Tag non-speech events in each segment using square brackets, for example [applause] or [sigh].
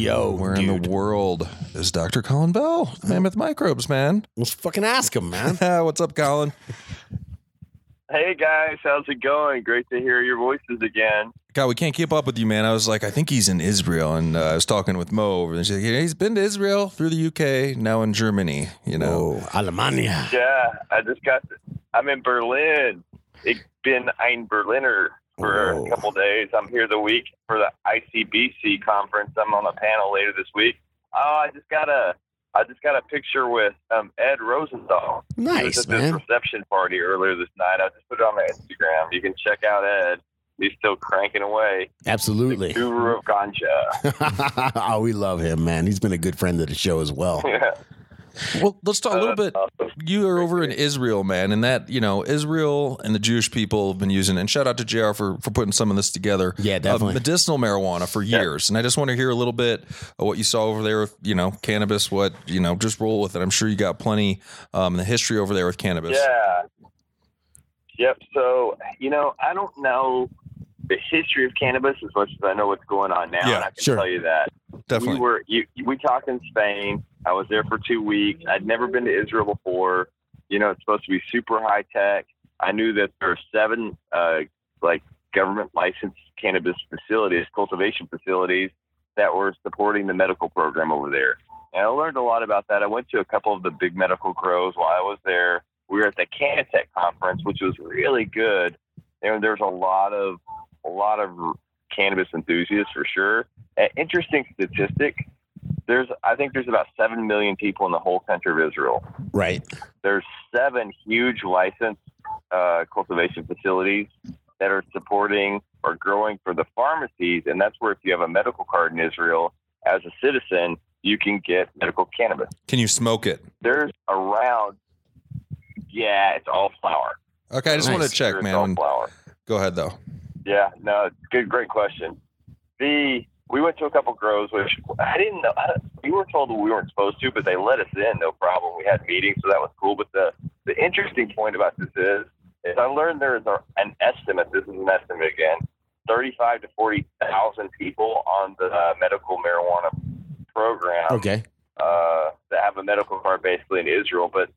Yo, Where in the world is Dr. Colin Bell? Mammoth Microbes, man. Let's fucking ask him, man. [laughs] What's up, Colin? Hey guys, how's it going? Great to hear your voices again. God, we can't keep up with you, man. I was like, I think he's in Israel, and uh, I was talking with Mo over there. She's like, yeah, he's been to Israel through the UK, now in Germany. You know, Oh, Alemania. Yeah, I just got. I'm in Berlin. Ich bin ein Berliner for Oh. a couple days. I'm here the week for the ICBC conference. I'm on a panel later this week. Oh, I just got a. I just got a picture with um, Ed Rosenthal. Nice, at this man. reception party earlier this night. I just put it on my Instagram. You can check out Ed. He's still cranking away. Absolutely. The guru of ganja. [laughs] oh, we love him, man. He's been a good friend of the show as well. [laughs] yeah. Well, let's talk a little Uh, bit. awesome. You are over in Israel, man, and that you know Israel and the Jewish people have been using. And shout out to Jr. for for putting some of this together. Yeah, of definitely. medicinal marijuana for years, and I just want to hear a little bit of what you saw over there with you know cannabis. What you know, just roll with it. I'm sure you got plenty um, the history over there with cannabis. Yeah. Yep. So, you know, I don't know the history of cannabis as much as I know what's going on now. Yeah, and I can sure. tell you that. Definitely. We were, you, we talked in Spain. I was there for two weeks. I'd never been to Israel before. You know, it's supposed to be super high tech. I knew that there are seven, uh, like government licensed cannabis facilities, cultivation facilities that were supporting the medical program over there. And I learned a lot about that. I went to a couple of the big medical grows while I was there. We were at the CannaTech conference, which was really good. And there's a lot of a lot of cannabis enthusiasts for sure. An interesting statistic: there's I think there's about seven million people in the whole country of Israel. Right. There's seven huge licensed uh, cultivation facilities that are supporting or growing for the pharmacies, and that's where if you have a medical card in Israel as a citizen, you can get medical cannabis. Can you smoke it? There's around, yeah, it's all flower. Okay, I just want to Nice. check, It's man. all flower. Go ahead though. Yeah, no, good, great question. The we went to a couple grows, which I didn't know. We were told we weren't supposed to, but they let us in, no problem. We had meetings, so that was cool. But the the interesting point about this is, is I learned there is an estimate. This is an estimate again, thirty-five to forty thousand people on the uh, medical marijuana program Okay. uh, that have a medical card basically in Israel, but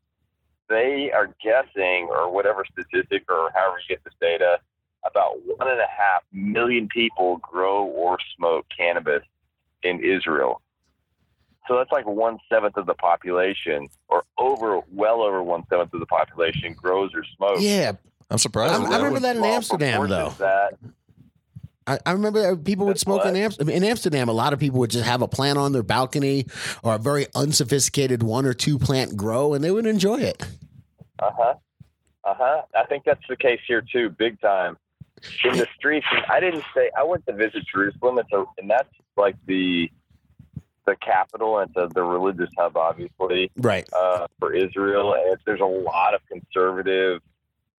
they are guessing, or whatever statistic, or however you get this data, about one and a half million people grow or smoke cannabis in Israel. So that's like one seventh of the population, or over, well over one seventh of the population grows or smokes. Yeah. I'm surprised. I'm- with I remember that in Amsterdam, though. That I, I remember that people would That's smoke in, what? Am- in Amsterdam. A lot of people would just have a plant on their balcony or a very unsophisticated one or two plant grow, and they would enjoy it. Uh huh. Uh huh. I think that's the case here too, big time. In the streets, I didn't say I went to visit Jerusalem, and, so, and that's like the the capital and the, the religious hub, obviously, Right. uh, for Israel. And there's a lot of conservative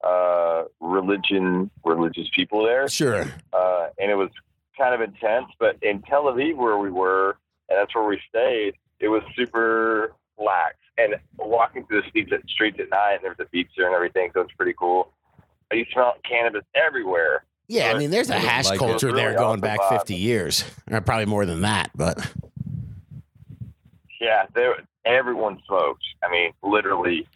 uh, religion, religious people there, Sure. uh, and it was kind of intense. But in Tel Aviv, where we were, and that's where we stayed, it was super lax. And walking through the streets at, streets at night, and there was a beach there and everything, so it's pretty cool. You smell cannabis everywhere. Yeah, I mean, there's a hash like culture Really there going back vibe. 50 years, or [laughs] uh, probably more than that. But Yeah, there everyone smokes. I mean, literally,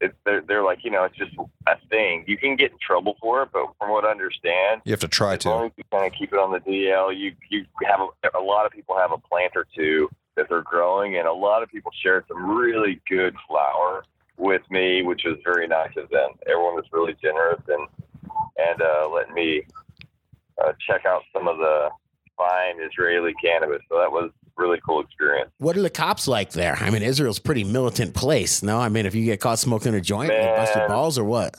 it's they're they're like you know it's just a thing. You can get in trouble for it, but from what I understand, You have to try as long to. as you kind of keep it on the DL, you you have a, a lot of people have a plant or two that they're growing, and a lot of people share some really good flower with me, which was very nice of them. Everyone was really generous and and uh, letting me uh, check out some of the fine Israeli cannabis. So that was really cool experience. what are the cops like there? I mean, Israel's a pretty militant place. No, I mean, if you get caught smoking a joint, they bust your balls or what?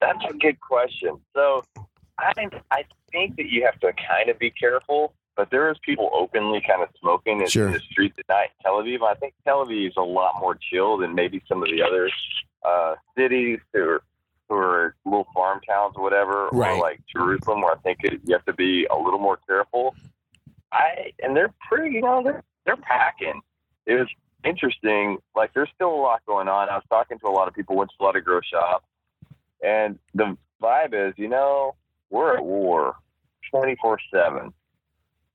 That's a good question. So I I think that you have to kind of be careful. But there is people openly kind of smoking in, Sure. in the streets at night. in Tel Aviv, I think Tel Aviv is a lot more chill than maybe some of the other uh, cities who are who are little farm towns or whatever, Right. or like Jerusalem, where I think it, you have to be a little more careful. I and they're pretty, you know, they're they're packing. It was interesting. Like there's still a lot going on. I was talking to a lot of people, went to a lot of grow shops, and the vibe is, you know, we're at war, twenty four seven,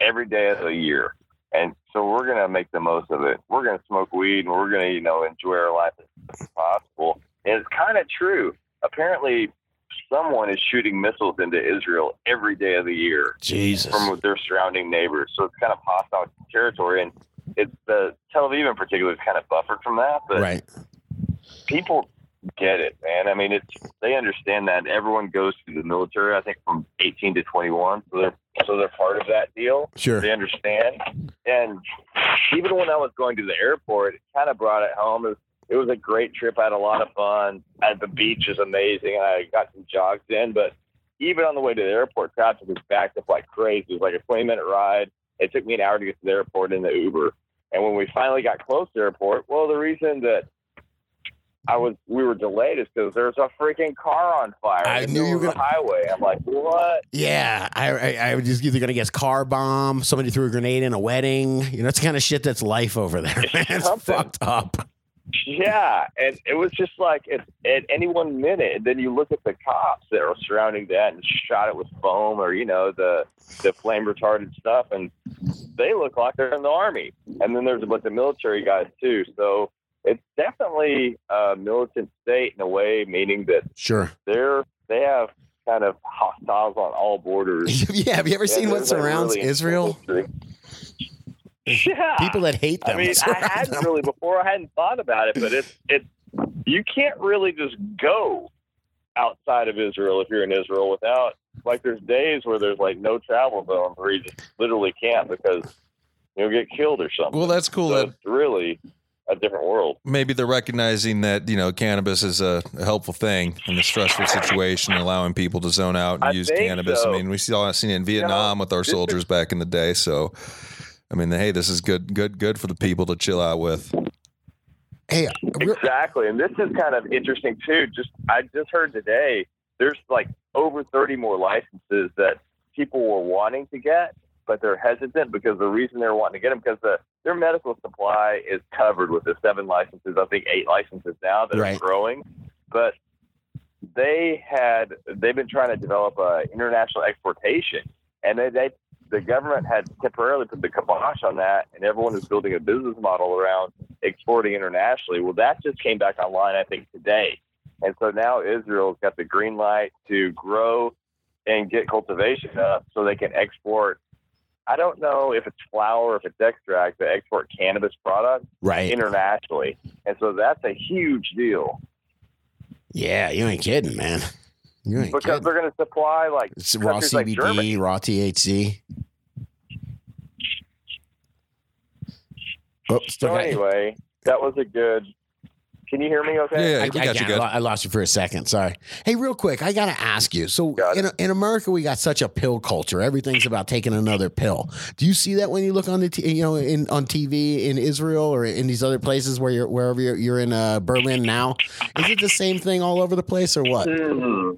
every day of the year, and so we're gonna make the most of it. We're gonna smoke weed, and we're gonna, you know, enjoy our life as possible. And it's kind of true. Apparently, someone is shooting missiles into Israel every day of the year Jesus. from their surrounding neighbors. So it's kind of hostile territory, and it's the Tel Aviv in particular is kind of buffered from that. But Right. people get it, man. I mean, it's they understand that everyone goes through the military. I think from 18 to 21, so they're so they're part of that deal. Sure. They understand, and even when I was going to the airport, it kind of brought it home. It was, it was a great trip. I had a lot of fun. At the beach is amazing. I got some jogs in, but even on the way to the airport, traffic was backed up like crazy. It was like a 20 minute ride. It took me an hour to get to the airport in the Uber. And when we finally got close to the airport, well, the reason that I was we were delayed is because there was a freaking car on fire. I knew you were of the highway. I'm like, what? Yeah, I, I, I was just either gonna guess car bomb, somebody threw a grenade in a wedding. You know, it's the kind of shit that's life over there. Man. It's Something. fucked up. Yeah, and it was just like at, at any one minute. And then you look at the cops that are surrounding that and shot it with foam or you know the the flame retardant stuff, and they look like they're in the army. And then there's a bunch of military guys too. So it's definitely a militant state in a way, meaning that Sure. they're they have kind of hostiles on all borders. [laughs] yeah. Have you ever seen what surrounds really Israel? Yeah, [laughs] People that hate I them. mean, I hadn't them. [laughs] really before. I hadn't thought about it, but it's it's you can't really just go outside of Israel if you're in Israel without like there's days where there's like no travel zone where you just literally can't because you'll get killed or something. Well, that's cool. so that really a different world. maybe they're recognizing that you know cannabis is a, a helpful thing in a stressful situation, allowing people to zone out and I use cannabis. so. I mean, we saw I seen it in Vietnam with our this is- soldiers back in the day. So, I mean, hey, this is good, good, good for the people to chill out with. Hey, Exactly, and this is kind of interesting too. Just I just heard today there's like over 30 more licenses that people were wanting to get, but they're hesitant because the reason they're wanting to get them because the their medical supply is covered with the seven licenses. I think eight licenses now that Right. are growing, but they had they've been trying to develop a international exportation, and they, they the government had temporarily put the kibosh on that, and everyone is building a business model around exporting internationally. Well, that just came back online, I think, today. And so now Israel's got the green light to grow and get cultivation up so they can export. I don't know if it's flower, if it's extract, to export cannabis products right. internationally. And so that's a huge deal Yeah, you ain't kidding, man. You ain't because kidding. they're going to supply like It's raw countries like CBD, raw THC. Oops, So anyway, that was a good. Can you hear me? Okay. Yeah, I, we got I you good. I lost you for a second. Sorry. Hey, real quick, I got to ask you. So in, in America, we got such a pill culture. Everything's about taking another pill. Do you see that when you look on the t- you know in on TV in Israel or in these other places where you're wherever you're, you're in uh, Berlin now? Is it the same thing all over the place or what? Hmm.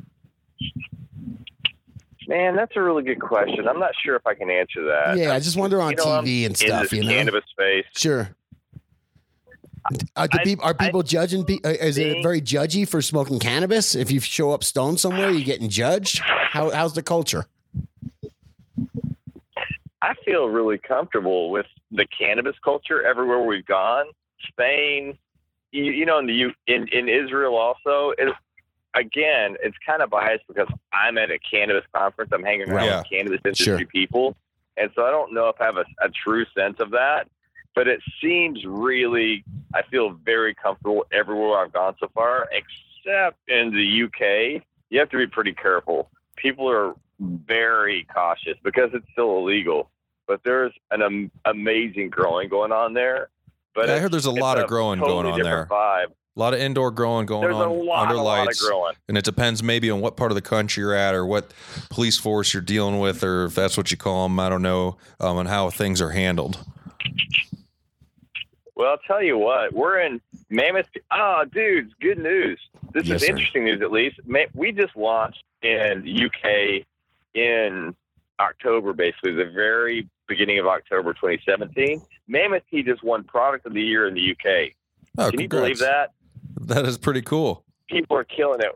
Man, that's a really good question. I'm not sure if I can answer that. Yeah, I just wonder on You know, I'm TV and in stuff. You know, cannabis space. sure. Uh, do I- peop- are people judging? Pe- uh, is it very judgy for smoking cannabis? If you show up stoned somewhere, you're getting judged. How, how's the culture? I feel really comfortable with the cannabis culture everywhere we've gone. Spain, you, you know, in the U, in in Israel also. It, again, it's kind of biased because I'm at a cannabis conference. I'm hanging around Right. with cannabis industry Sure. people, and so I don't know if I have a, a true sense of that. But it seems really, I feel very comfortable everywhere I've gone so far, except in the UK. You have to be pretty careful. People are very cautious because it's still illegal but there's an am- amazing growing going on there. But Yeah, I heard there's a lot of growing totally going on there. Vibe. A lot of indoor growing going There's on lot, under a lot of lights, growing. and it depends maybe on what part of the country you're at or what police force you're dealing with, or if that's what you call them. I don't know, um, and how things are handled. Well, I'll tell you what, we're in Mammoth. Oh, dudes, good news. This Yes, is sir. interesting news, at least. We just launched in UK in October, basically the very beginning of October 2017. Mammoth P just won Product of the Year in the UK. Oh, Can you believe that? That is pretty cool. people are killing it.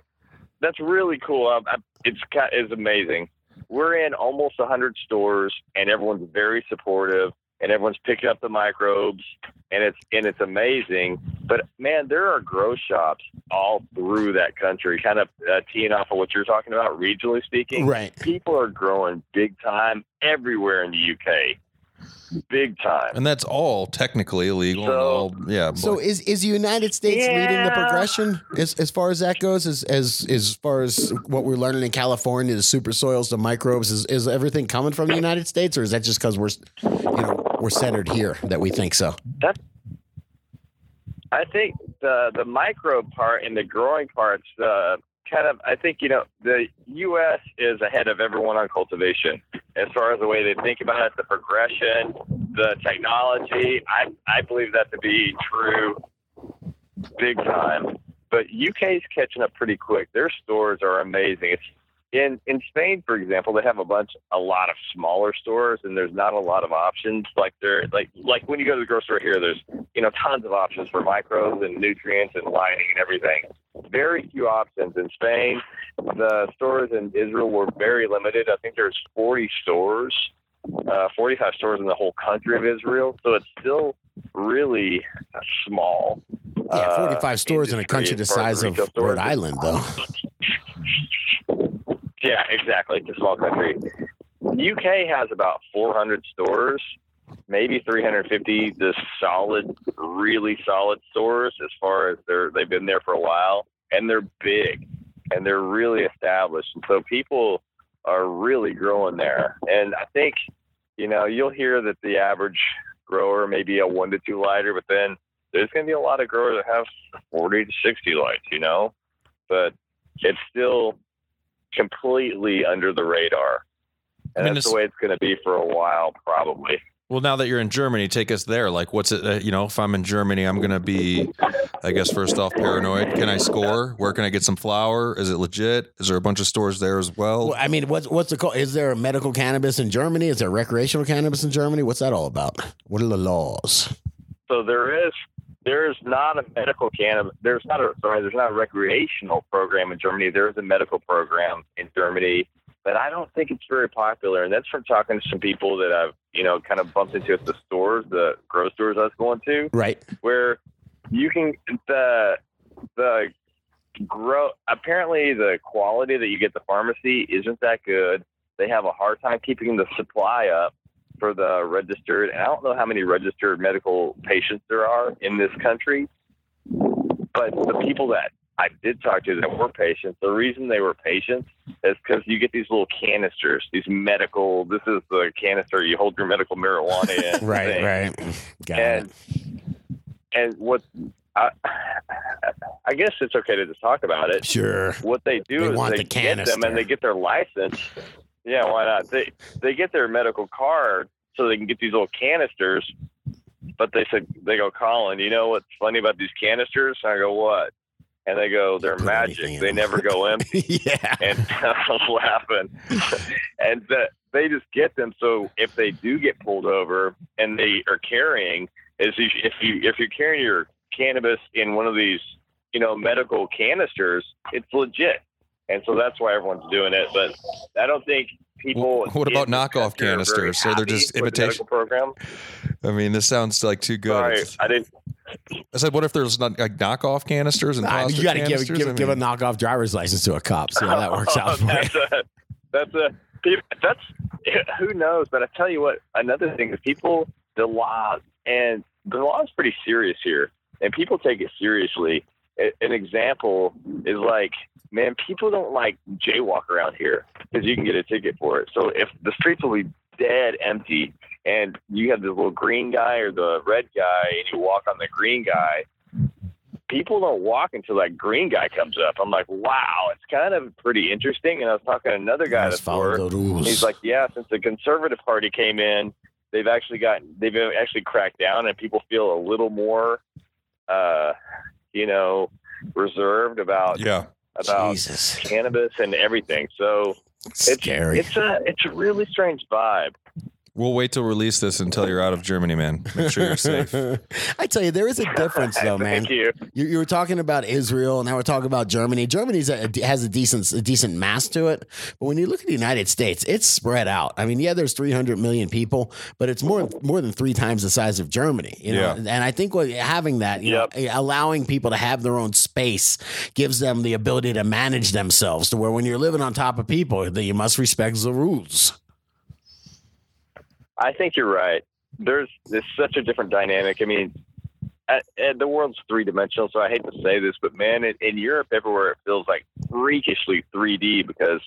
That's really cool. I, I, it's it's amazing. We're in almost 100 stores, and everyone's very supportive, and everyone's picking up the microbes, and it's and it's amazing. But man, there are grow shops all through that country. Kind of uh, teeing off of what you're talking about, regionally speaking. Right. People are growing big time everywhere in the UK. Big time. And that's all technically illegal. So- all, yeah. So but- is is the United States leading the progression as as far as that goes? As as as far as what we're learning in California, the super soils, the microbes, is is everything coming from the United States, or is that just because we're you know we're centered here that we think so? I think the the micro part and the growing parts, uh, kind of. I think you know the U.S. is ahead of everyone on cultivation as far as the way they think about it, the progression, the technology. I I believe that to be true, big time. But UK's catching up pretty quick. Their stores are amazing. It's in in Spain, for example, they have a bunch, a lot of smaller stores, and there's not a lot of options. Like they're like like when you go to the grocery store here, there's you know tons of options for microbes and nutrients and lighting and everything. Very few options in Spain. The stores in Israel were very limited. I think there's 40 stores, uh, 45 stores in the whole country of Israel. So it's still really small. Yeah, uh, forty five stores in a country the as far as size of. Rhode Island, though. [laughs] Exactly. It's a small country. UK has about 400 stores, maybe 350 just solid, really solid stores as far as they're they've been there for a while and they're big and they're really established. And so people are really growing there. And I think, you know, you'll hear that the average grower may be a one to two lighter, but then there's going to be a lot of growers that have 40 to 60 lights, you know, but it's still completely under the radar. I And mean, that's it's- the way it's going to be for a while, probably. well, now that you're in Germany, take us there. Like, what's it? Uh, you know, if I'm in Germany, I'm gonna be, I guess, first off, paranoid. Can I score? Where can I get some flower? Is it legit? Is there a bunch of stores there as well? Well, I mean, what's what's the call? Is there a medical cannabis in Germany? Is there recreational cannabis in Germany? What's that all about? What are the laws? So there is there's not a medical cannabis there's not a sorry there's not a recreational program in Germany. There is a medical program in Germany, but I don't think it's very popular. And that's from talking to some people that I've you know kind of bumped into at the stores, the grow stores I was going to, Right. where you can the the grow apparently the quality that you get the pharmacy isn't that good. They have a hard time keeping the supply up for the registered. And I don't know how many registered medical patients there are in this country, but the people that I did talk to that were patients, the reason they were patients is because you get these little canisters, these medical. This is the canister you hold your medical marijuana in. [laughs] Right. thing. Right. Got And it. and what I, I guess it's okay to just talk about it. Sure. What they do They is want they the get them and they get their license. Yeah, why not? They they get their medical card so they can get these little canisters. But they said they go, Colin, you know what's funny about these canisters? I go, what? And they go, they're magic. They never go [laughs] empty. yeah. and [laughs] I was laughing. and the, they just get them. So if they do get pulled over and they are carrying, is if you if you if you're carrying your cannabis in one of these, you know, medical canisters, it's legit. And so that's why everyone's doing it. But I don't think people. Wh- what about knockoff country are very canisters? So they're just with the imitation- program. I mean, this sounds like too good. Sorry, I didn't. I said, what if there's not like knockoff canisters and Ah, plastic you got to give give, I give a knockoff driver's license to a cop. See how that works [laughs] out for you. that's a, that's a that's [laughs] who knows. But I tell you what, another thing is people the law and the law is pretty serious here, and people take it seriously. An example is like, man, people don't like jaywalk around here because you can get a ticket for it. So if the streets will be dead empty, and you have the little green guy or the red guy, and you walk on the green guy, people don't walk until that green guy comes up. I'm like, wow, it's kind of pretty interesting. And I was talking to another guy Let's that's follow the rules. He's like, yeah, since the Conservative Party came in, they've actually gotten they've actually cracked down, and people feel a little more, uh, you know, reserved about Yeah. About Jesus, cannabis and everything. So it's scary. It's a it's a really strange vibe. We'll wait to release this until you're out of Germany, man. Make sure you're safe. [laughs] I tell you, there is a difference, though, man. Thank you. You, you were talking about Israel, and now we're talking about Germany. Germany a, has a decent a decent mass to it, but when you look at the United States, it's spread out. I mean, yeah, there's 300 million people, but it's more more than three times the size of Germany. You know, Yeah. and I think what having that, you know, allowing people to have their own space gives them the ability to manage themselves. To where when you're living on top of people, that you must respect the rules. I think you're right. There's there's such a different dynamic. I mean, uh uh the world's three dimensional, so I hate to say this, but man, in, in Europe, everywhere it feels like freakishly 3D because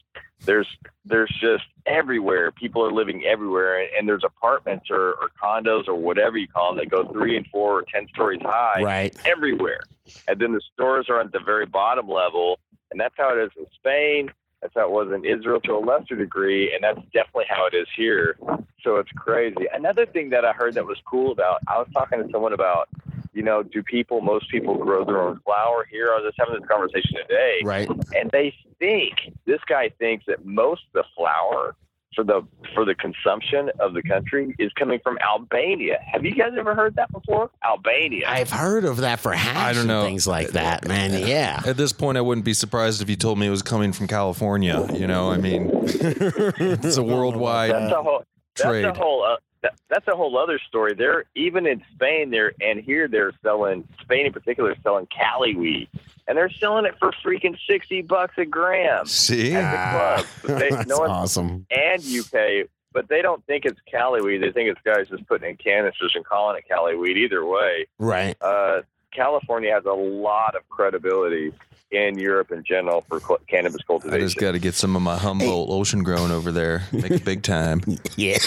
there's there's just everywhere people are living everywhere, and, and there's apartments or, or condos or whatever you call them that go three and four or ten stories high Right. everywhere, and then the stores are at the very bottom level, and that's how it is in Spain. How it was in Israel to a lesser degree, and that's definitely how it is here. So it's crazy. Another thing that I heard that was cool about, I was talking to someone about, you know, do people, most people grow their own flower here? I was just having this conversation today, Right. and they think this guy thinks that most of the flower for the for the consumption of the country is coming from Albania. Have you guys ever heard that before? Albania. I've heard of that for hash I don't and know. things like that, man. Yeah. At this point, I wouldn't be surprised if you told me it was coming from California. You know, I mean, [laughs] it's a worldwide that's a whole that's trade. a whole uh, that, that's a whole other story. They're even in Spain there and here they're selling Spain in particular is selling Cali weed. And they're selling it for freaking sixty bucks a gram See, at the club. They, [laughs] That's no one, awesome. and UK, but they don't think it's Cali weed. They think it's guys just putting it in canisters and calling it Cali weed. Either way, Right. uh, California has a lot of credibility in Europe in general for cl- cannabis cultivation. I just got to get some of my Humboldt ocean grown over there. Make it big time. [laughs] Yeah.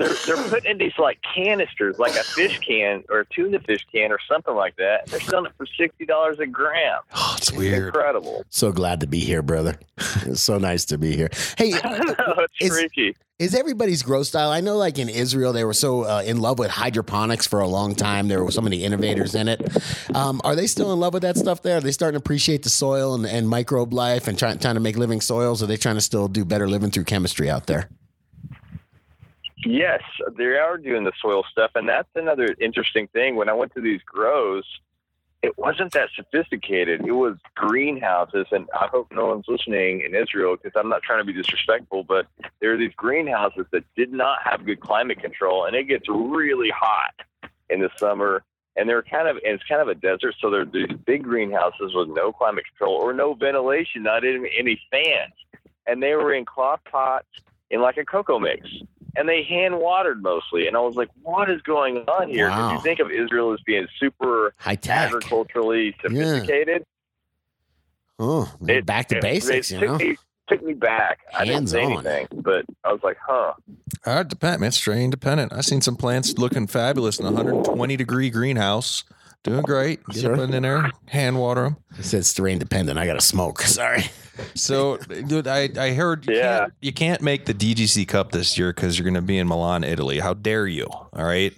They're, they're putting in these like canisters, like a fish can or a tuna fish can or something like that. They're selling it for sixty dollars a gram. Oh, it's It's weird. incredible. So glad to be here, brother. [laughs] It's so nice to be here. Hey, [laughs] it's Is- freaky. is everybody's grow style? I know, like in Israel, they were so uh, in love with hydroponics for a long time. There were so many innovators in it. Um, are they still in love with that stuff there? Are they starting to appreciate the soil and, and microbe life and trying trying to make living soils? Are they trying to still do better living through chemistry out there? Yes, they are doing the soil stuff, and that's another interesting thing. When I went to these grows, it wasn't that sophisticated. It was greenhouses, and I hope no one's listening in Israel because I'm not trying to be disrespectful, but there are these greenhouses that did not have good climate control, and it gets really hot in the summer. And they're kind of, and it's kind of a desert, so they're these big greenhouses with no climate control or no ventilation, not even any fans. And they were in cloth pots in like a cocoa mix and they hand watered mostly. And I was like, what is going on here? Wow. you think of Israel as being super High tech. agriculturally sophisticated. Oh, It- back to it- basics, it you know? Me, took me back. I didn't say Hands-on. anything, but I was like, huh. Uh, depend, man. Strain dependent. I seen some plants looking fabulous in a 120 degree greenhouse, doing great. Get Sure. up in there, hand water them. It says terrain dependent. I got to smoke. [laughs] Sorry. So, dude, I, I heard you, Yeah. can't, you can't make the DGC Cup this year because you're going to be in Milan, Italy. How dare you? All right.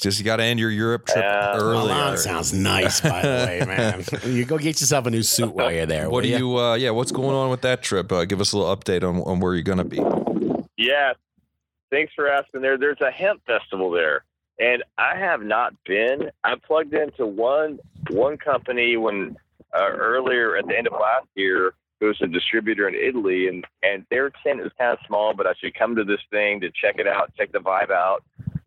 Just you got to end your Europe trip Uh, earlier. Milan sounds nice, by the way, man. [laughs] You go get yourself a new suit while you're there. What will do ya? you? Uh, yeah, what's going on with that trip? Uh, give us a little update on, on where you're going to be. Yeah. Thanks for asking there. There's a hemp festival there. And I have not been. I plugged into one one company when uh, earlier at the end of last year who was a distributor in Italy and and their tent is kind of small, but I should come to this thing to check it out, check the vibe out.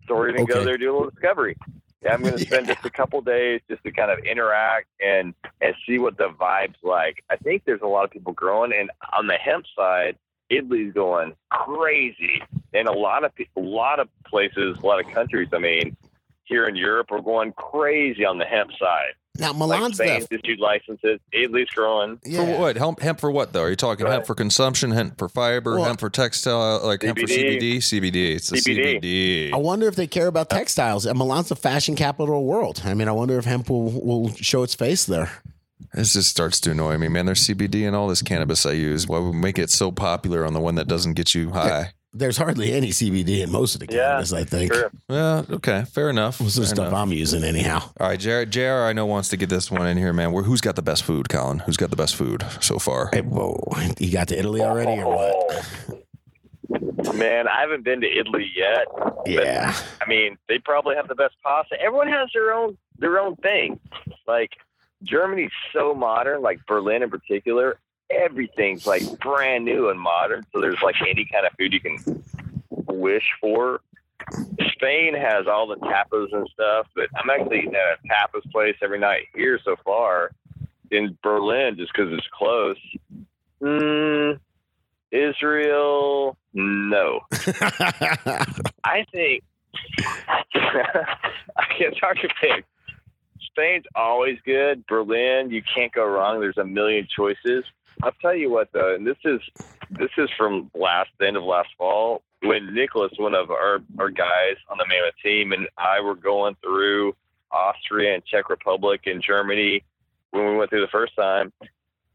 So we're gonna Okay. go there do a little discovery. Yeah, I'm gonna [laughs] spend just a couple days just to kind of interact and and see what the vibe's like. I think there's a lot of people growing and on the hemp side, Italy's going crazy. And a lot of a lot of places, a lot of countries, I mean, here in Europe we're going crazy on the hemp side. Now Like Milan's Spain's the issued licenses. Italy's growing. For yeah. what? Hemp, hemp for what though? Are you talking Go hemp for consumption, hemp for fiber, Well- hemp for textile, like hemp for CBD? CBD. CBD. It's the CBD. CBD. I wonder if they care about textiles. And Milan's the fashion capital of the world. I mean, I wonder if hemp will, will show its face there. This just starts to annoy me, man. There's CBD and all this cannabis I use. Why would we make it so popular on the one that doesn't get you high? [laughs] There's hardly any CBD in most of the Yeah, cannabis, I think. Sure. Well, okay, fair enough. Most of the stuff enough. I'm using, anyhow. All right, JR, JR, I know wants to get this one in here, man. Where, who's got the best food, Colin? Who's got the best food so far? Hey, whoa. You got to Italy already or what? [laughs] Man, I haven't been to Italy yet. Yeah. I mean, they probably have the best pasta. Everyone has their own their own thing. Like Germany's so modern, like Berlin in particular. Everything's like brand new and modern. So there's like any kind of food you can wish for. Spain has all the tapas and stuff, but I'm actually eating at a tapas place every night here so far in Berlin just because it's close. Mm, Israel, no. [laughs] I think [laughs] I can't talk to pick. Spain's always good. Berlin, you can't go wrong. There's a million choices. I'll tell you what though, and this is this is from last the end of last fall when Nicholas, one of our our guys on the Mammoth team, and I were going through Austria and Czech Republic and Germany when we went through the first time.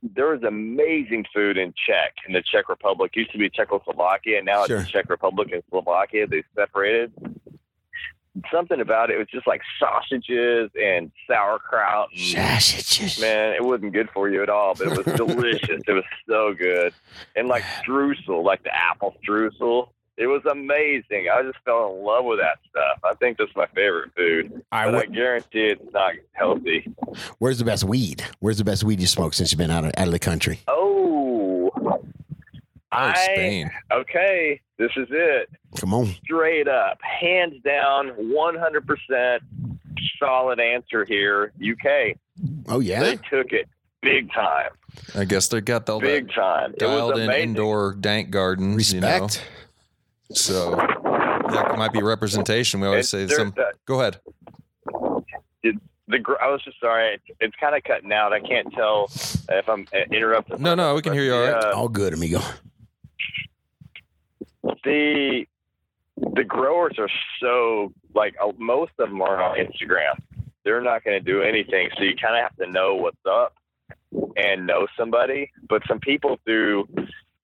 There was amazing food in Czech in the Czech Republic. Used to be Czechoslovakia, and now Sure. it's Czech Republic and Slovakia. They separated. Something about it was just like sausages and sauerkraut. And, Sausages. man, it wasn't good for you at all, but it was [laughs] delicious. it was so good. And like streusel, like the apple streusel. It was amazing. I just fell in love with that stuff. I think that's my favorite food. All But right, I guarantee it's not healthy. where's the best weed? Where's the best weed you smoked since you've been out of, out of the country? Oh, Oh, I Spain. okay. This is it. Come on. Straight up, hands down, one hundred percent solid answer here. UK. Oh, yeah? They took it big time. I guess they got all that Big time. It was dialed in indoor dank gardens. You know? Respect. So that might be representation. We always say And there's some. the- Go ahead. the I was just sorry. It's, it's kind of cutting out. I can't tell if I'm uh, interrupting. No, no, we can hear you all right. Uh, All good, amigo. The the growers are so like uh, most of them are on Instagram. They're not going to do anything, so you kind of have to know what's up and know somebody. But some people through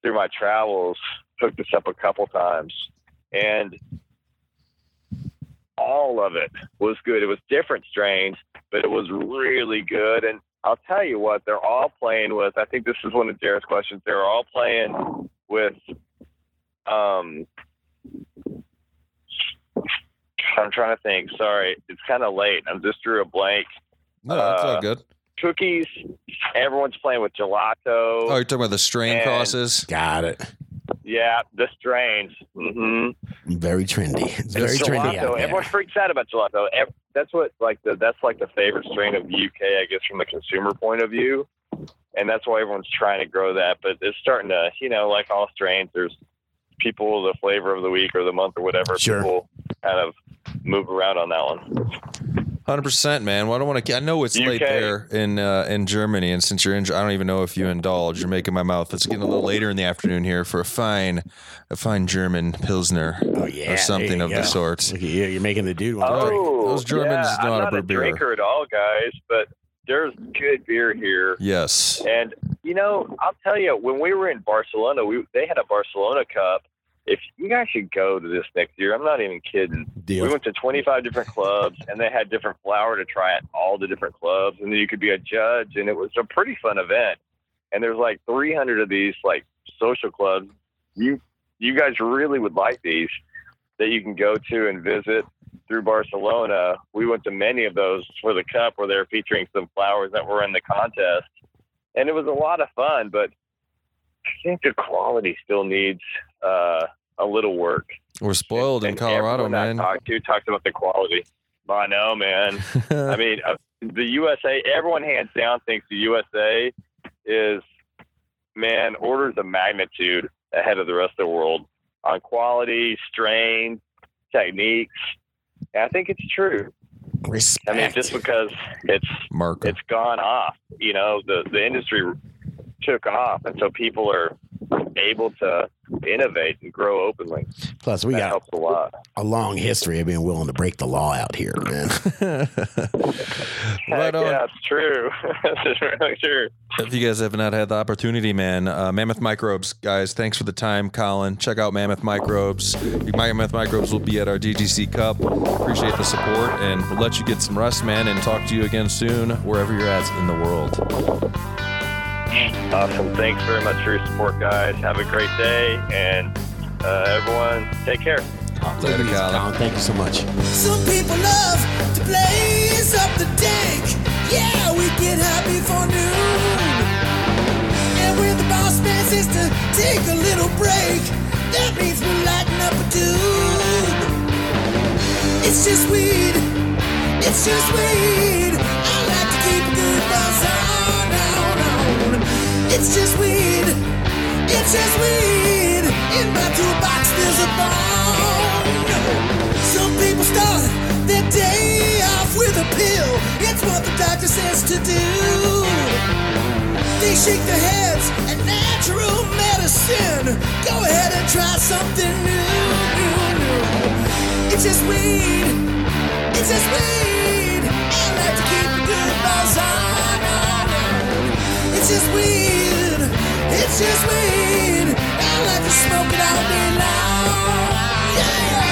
through my travels hooked us up a couple times, and all of it was good. It was different strains, but it was really good. And I'll tell you what, they're all playing with. I think this is one of Jared's questions. They're all playing with um I'm trying to think. Sorry, it's kind of late. I'm just drew a blank. No, that's all Uh, good. Cookies. Everyone's playing with gelato. Oh, you're talking about the strain and- crosses. Got it. Yeah, the strains. hmm Very trendy. It's very It's trendy out Gelato. there. Everyone freaks out about gelato. That's what like the that's like the favorite strain of the UK, I guess, from the consumer point of view. And that's why everyone's trying to grow that. But it's starting to, you know, like all strains, there's people the flavor of the week or the month or whatever. Sure. People kind of move around on that one. Hundred percent, man. Well, I don't want to. I know it's late there in uh, in Germany, and since you're in, I don't even know if you indulge. You're making my mouth. It's getting a little later in the afternoon here for a fine, a fine German pilsner Oh, yeah. or something of go. the sort. Look at you. You're making the dude. want to drink. Oh, Those Germans yeah, know how I'm to not brew a beer. drinker at all, guys, but there's good beer here. Yes. And you know, I'll tell you, when we were in Barcelona, we they had a Barcelona Cup. If you guys should go to this next year, I'm not even kidding. Deal. We went to 25 different clubs, and they had different flower to try at all the different clubs, and then you could be a judge, and it was a pretty fun event. And there's like 300 of these like social clubs. You you guys really would like these that you can go to and visit through Barcelona. We went to many of those for the cup where they were featuring some flowers that were in the contest, and it was a lot of fun. But I think the quality still needs uh, a little work. We're spoiled in Colorado, everyone I man. talked to talks about the quality. I know, man. [laughs] I mean, uh, the USA. Everyone hands down thinks the USA is, man, orders of magnitude ahead of the rest of the world on quality, strain, techniques. And I think it's true. Respect. I mean, just because it's Marker. it's gone off, you know, the the industry took off, and so people are able to innovate and grow openly. Plus, we that got helps a lot. a long history of being willing to break the law out here, man. [laughs] right Heck, on. Yeah, it's true. [laughs] it's really true. If you guys have not had the opportunity, man, uh, Mammoth Microbes, guys, thanks for the time, Colin. Check out Mammoth Microbes. Mammoth Microbes will be at our DGC Cup. Appreciate the support, and we'll let you get some rest, man, and talk to you again soon, wherever you're at in the world. Awesome. Thanks very much for your support, guys. Have a great day, and uh, everyone, take care. Later, Colin. Colin, thank you so much. Some people love to blaze up the dank. Yeah, we get high before noon. And when the boss man says to take a little break, that means we're lighting up a dude. It's just weed. It's just weed. I like to keep a good buzz on, on, on. It's just weed. It's just weed. In my toolbox, there's a bone. Some people start their day off with a pill. It's what the doctor says to do. They shake their heads at natural medicine. Go ahead and try something new, new, new. It's just weed. It's just weed. I like to keep a good buzz on. It's just weed. It's just weed. I like to smoke it all day long. Yeah.